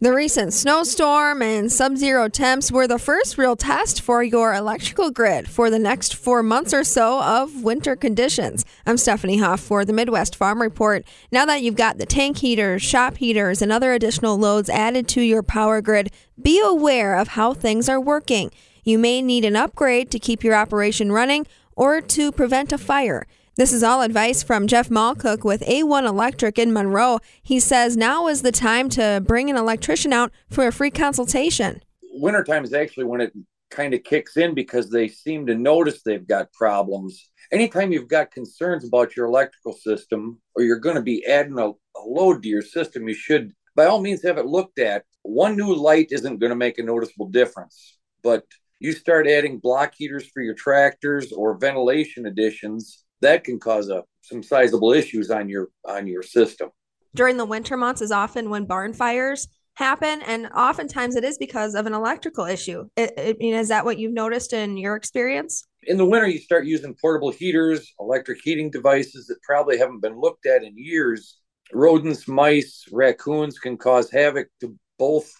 The recent snowstorm and sub zero temps were the first real test for your electrical grid for the next four months or so of winter conditions. I'm Stephanie Hoff for the Midwest Farm Report. Now that you've got the tank heaters, shop heaters, and other additional loads added to your power grid, be aware of how things are working. You may need an upgrade to keep your operation running or to prevent a fire. This is all advice from Jeff Malcook with A1 Electric in Monroe. He says now is the time to bring an electrician out for a free consultation. Wintertime is actually when it kind of kicks in because they seem to notice they've got problems. Anytime you've got concerns about your electrical system or you're going to be adding a, a load to your system, you should, by all means, have it looked at. One new light isn't going to make a noticeable difference, but you start adding block heaters for your tractors or ventilation additions that can cause a, some sizable issues on your on your system. During the winter months is often when barn fires happen, and oftentimes it is because of an electrical issue. It, I mean, is that what you've noticed in your experience? In the winter, you start using portable heaters, electric heating devices that probably haven't been looked at in years. Rodents, mice, raccoons can cause havoc to both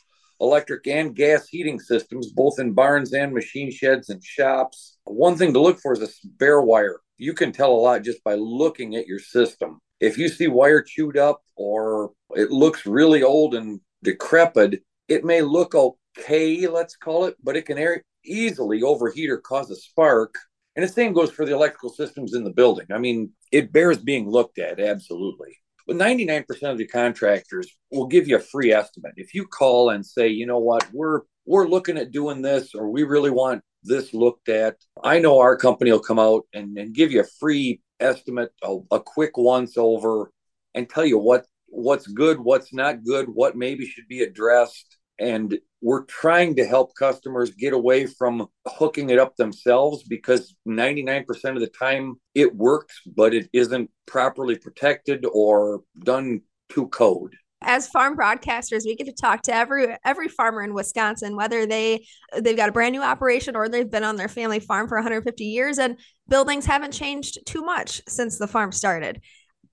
electric and gas heating systems, both in barns and machine sheds and shops. One thing to look for is a bare wire you can tell a lot just by looking at your system. If you see wire chewed up or it looks really old and decrepit, it may look okay, let's call it, but it can easily overheat or cause a spark. And the same goes for the electrical systems in the building. I mean, it bears being looked at, absolutely. But 99% of the contractors will give you a free estimate. If you call and say, you know what, we're we're looking at doing this, or we really want this looked at. I know our company will come out and, and give you a free estimate, a, a quick once over, and tell you what what's good, what's not good, what maybe should be addressed. And we're trying to help customers get away from hooking it up themselves because 99% of the time it works, but it isn't properly protected or done to code as farm broadcasters we get to talk to every every farmer in wisconsin whether they they've got a brand new operation or they've been on their family farm for 150 years and buildings haven't changed too much since the farm started.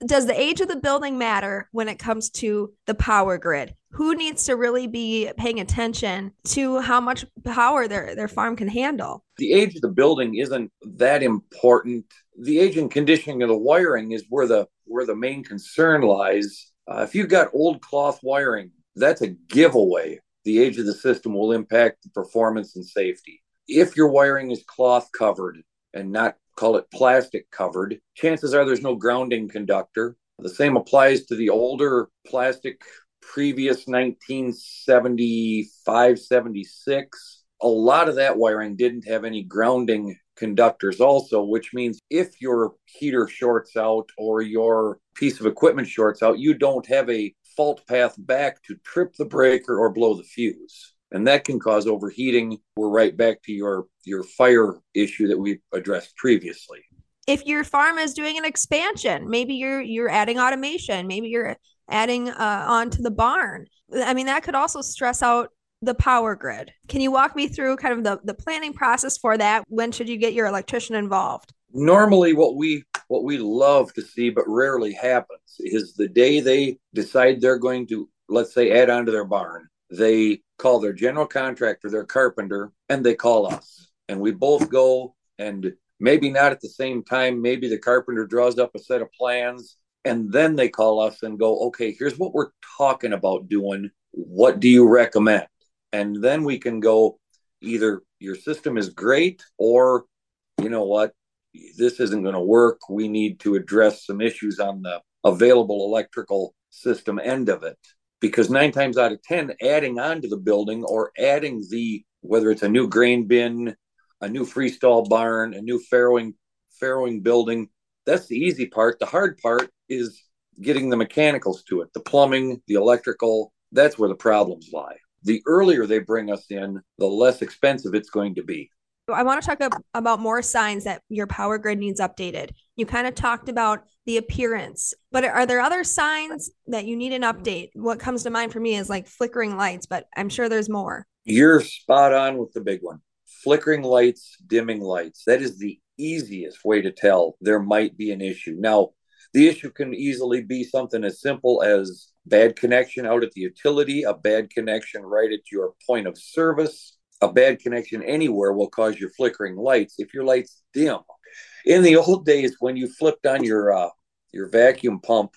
Does the age of the building matter when it comes to the power grid? Who needs to really be paying attention to how much power their, their farm can handle? The age of the building isn't that important. The age and conditioning of the wiring is where the where the main concern lies uh, if you've got old cloth wiring, that's a giveaway. The age of the system will impact the performance and safety. If your wiring is cloth covered and not call it plastic covered, chances are there's no grounding conductor. The same applies to the older plastic previous 1975 76. A lot of that wiring didn't have any grounding conductors also, which means if your heater shorts out or your piece of equipment shorts out, you don't have a fault path back to trip the breaker or blow the fuse. And that can cause overheating. We're right back to your your fire issue that we addressed previously. If your farm is doing an expansion, maybe you're you're adding automation, maybe you're adding uh, onto the barn. I mean, that could also stress out the power grid. Can you walk me through kind of the, the planning process for that? When should you get your electrician involved? Normally what we what we love to see but rarely happens is the day they decide they're going to let's say add on to their barn, they call their general contractor, their carpenter, and they call us. And we both go and maybe not at the same time, maybe the carpenter draws up a set of plans and then they call us and go, okay, here's what we're talking about doing. What do you recommend? And then we can go either your system is great or you know what this isn't going to work. We need to address some issues on the available electrical system end of it. Because nine times out of ten adding on to the building or adding the whether it's a new grain bin a new freestall barn a new farrowing farrowing building that's the easy part. The hard part is getting the mechanicals to it the plumbing the electrical that's where the problems lie the earlier they bring us in, the less expensive it's going to be. I want to talk about more signs that your power grid needs updated. You kind of talked about the appearance, but are there other signs that you need an update? What comes to mind for me is like flickering lights, but I'm sure there's more. You're spot on with the big one. Flickering lights, dimming lights. That is the easiest way to tell there might be an issue. Now, the issue can easily be something as simple as bad connection out at the utility, a bad connection right at your point of service, a bad connection anywhere will cause your flickering lights. If your lights dim, in the old days when you flipped on your uh, your vacuum pump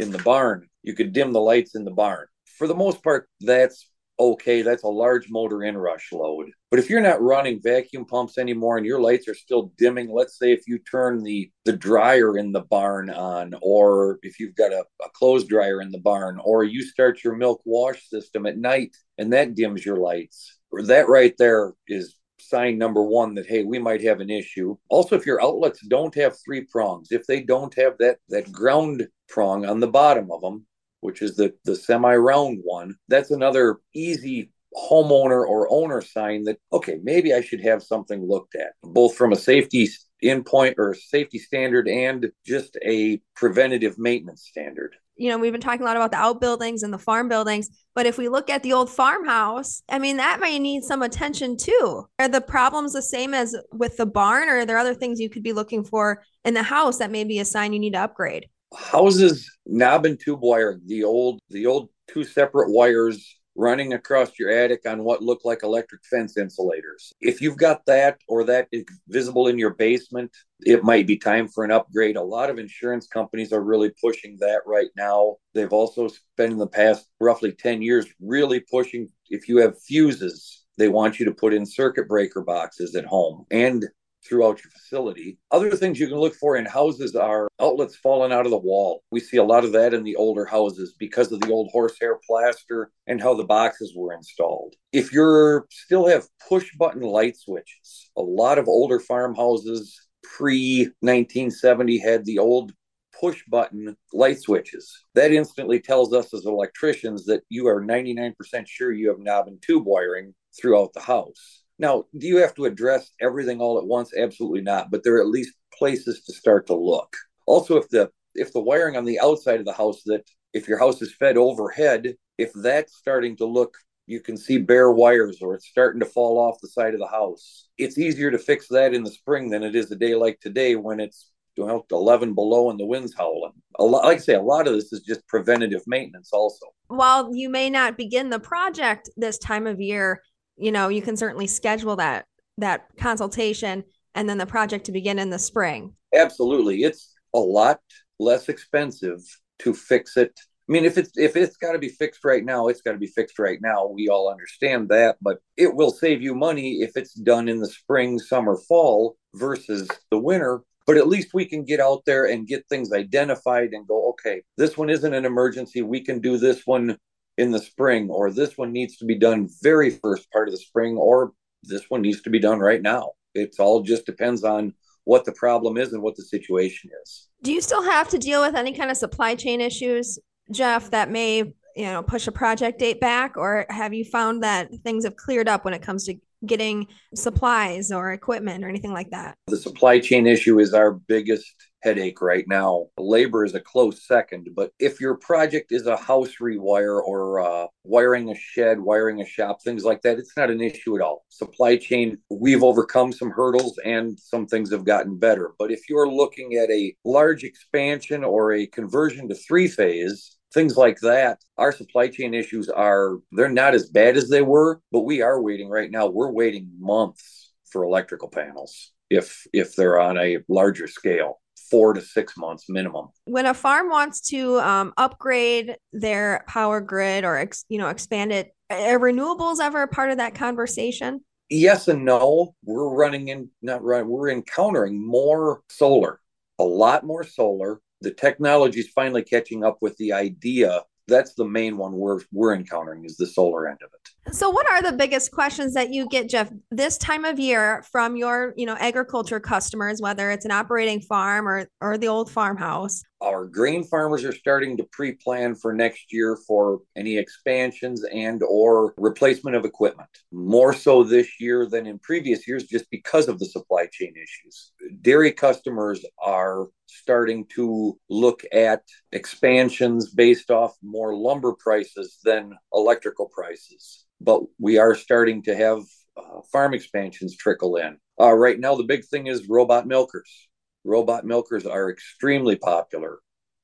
in the barn, you could dim the lights in the barn. For the most part, that's okay, that's a large motor inrush load. But if you're not running vacuum pumps anymore and your lights are still dimming, let's say if you turn the, the dryer in the barn on, or if you've got a, a clothes dryer in the barn, or you start your milk wash system at night and that dims your lights, that right there is sign number one that hey we might have an issue also if your outlets don't have three prongs if they don't have that that ground prong on the bottom of them which is the, the semi round one, that's another easy homeowner or owner sign that, okay, maybe I should have something looked at, both from a safety endpoint or safety standard and just a preventative maintenance standard. You know, we've been talking a lot about the outbuildings and the farm buildings, but if we look at the old farmhouse, I mean, that may need some attention too. Are the problems the same as with the barn, or are there other things you could be looking for in the house that may be a sign you need to upgrade? Houses knob and tube wire, the old the old two separate wires running across your attic on what look like electric fence insulators. If you've got that or that is visible in your basement it might be time for an upgrade. A lot of insurance companies are really pushing that right now. They've also spent in the past roughly 10 years really pushing if you have fuses they want you to put in circuit breaker boxes at home. And throughout your facility. Other things you can look for in houses are outlets falling out of the wall. We see a lot of that in the older houses because of the old horsehair plaster and how the boxes were installed. If you're still have push button light switches, a lot of older farmhouses pre 1970 had the old push button light switches. That instantly tells us as electricians that you are 99% sure you have knob and tube wiring throughout the house. Now, do you have to address everything all at once? Absolutely not. But there are at least places to start to look. Also, if the if the wiring on the outside of the house that if your house is fed overhead, if that's starting to look you can see bare wires or it's starting to fall off the side of the house. It's easier to fix that in the spring than it is a day like today when it's know, 11 below and the wind's howling. A lot, like I say, a lot of this is just preventative maintenance also. While you may not begin the project this time of year, you know, you can certainly schedule that that consultation and then the project to begin in the spring. Absolutely. It's a lot less expensive to fix it. I mean, if it's if it's got to be fixed right now, it's got to be fixed right now. We all understand that, but it will save you money if it's done in the spring, summer, fall versus the winter. But at least we can get out there and get things identified and go, okay, this one isn't an emergency. We can do this one in the spring, or this one needs to be done very first part of the spring, or this one needs to be done right now. It all just depends on what the problem is and what the situation is. Do you still have to deal with any kind of supply chain issues, Jeff, that may you know push a project date back, or have you found that things have cleared up when it comes to getting supplies or equipment or anything like that? The supply chain issue is our biggest headache right now. Labor is a close second, but if your project is a house rewire or uh, wiring a shed, wiring a shop, things like that, it's not an issue at all. Supply chain, we've overcome some hurdles and some things have gotten better. But if you're looking at a large expansion or a conversion to three phase, things like that our supply chain issues are they're not as bad as they were but we are waiting right now we're waiting months for electrical panels if if they're on a larger scale four to six months minimum. When a farm wants to um, upgrade their power grid or ex, you know expand it, are renewables ever a part of that conversation? Yes and no. We're running in not running. We're encountering more solar, a lot more solar. The technology is finally catching up with the idea that's the main one we're we're encountering is the solar end of it. So what are the biggest questions that you get Jeff this time of year from your, you know, agriculture customers whether it's an operating farm or or the old farmhouse? Our grain farmers are starting to pre-plan for next year for any expansions and or replacement of equipment. More so this year than in previous years just because of the supply chain issues. dairy customers are starting to look at expansions based off more lumber prices than electrical prices. But we are starting to have uh, farm expansions trickle in. Uh, right now, the big thing is robot milkers. Robot milkers are extremely popular.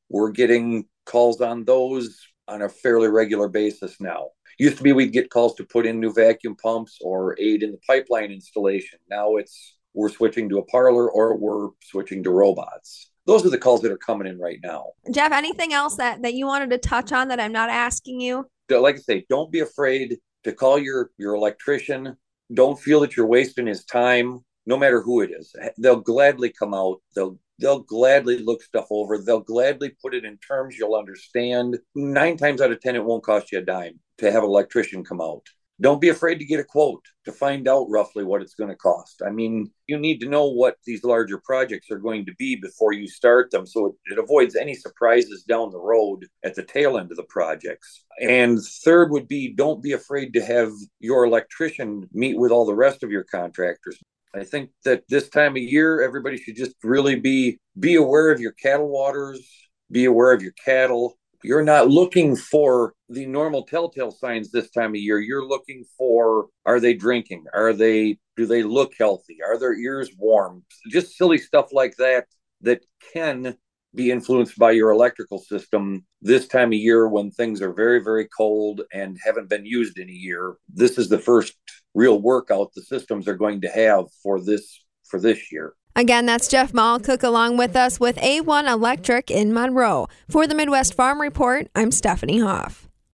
We're getting calls on those on a fairly regular basis now. Used to be we'd get calls to put in new vacuum pumps or aid in the pipeline installation. Now it's we're switching to a parlor or we're switching to robots. Those are the calls that are coming in right now. Jeff, anything else that, that you wanted to touch on that I'm not asking you? Like I say, don't be afraid to call your your electrician. Don't feel that you're wasting his time, no matter who it is. They'll gladly come out. They'll they'll gladly look stuff over. They'll gladly put it in terms you'll understand. Nine times out of ten, it won't cost you a dime to have an electrician come out. Don't be afraid to get a quote to find out roughly what it's going to cost. I mean, you need to know what these larger projects are going to be before you start them so it, it avoids any surprises down the road at the tail end of the projects. And third would be don't be afraid to have your electrician meet with all the rest of your contractors. I think that this time of year, everybody should just really be be aware of your cattle waters, be aware of your cattle, you're not looking for the normal telltale signs this time of year. You're looking for are they drinking? Are they do they look healthy? Are their ears warm? Just silly stuff like that that can be influenced by your electrical system this time of year when things are very very cold and haven't been used in a year. This is the first real workout the systems are going to have for this for this year. Again, that's Jeff Malcook along with us with A1 Electric in Monroe. For the Midwest Farm Report, I'm Stephanie Hoff.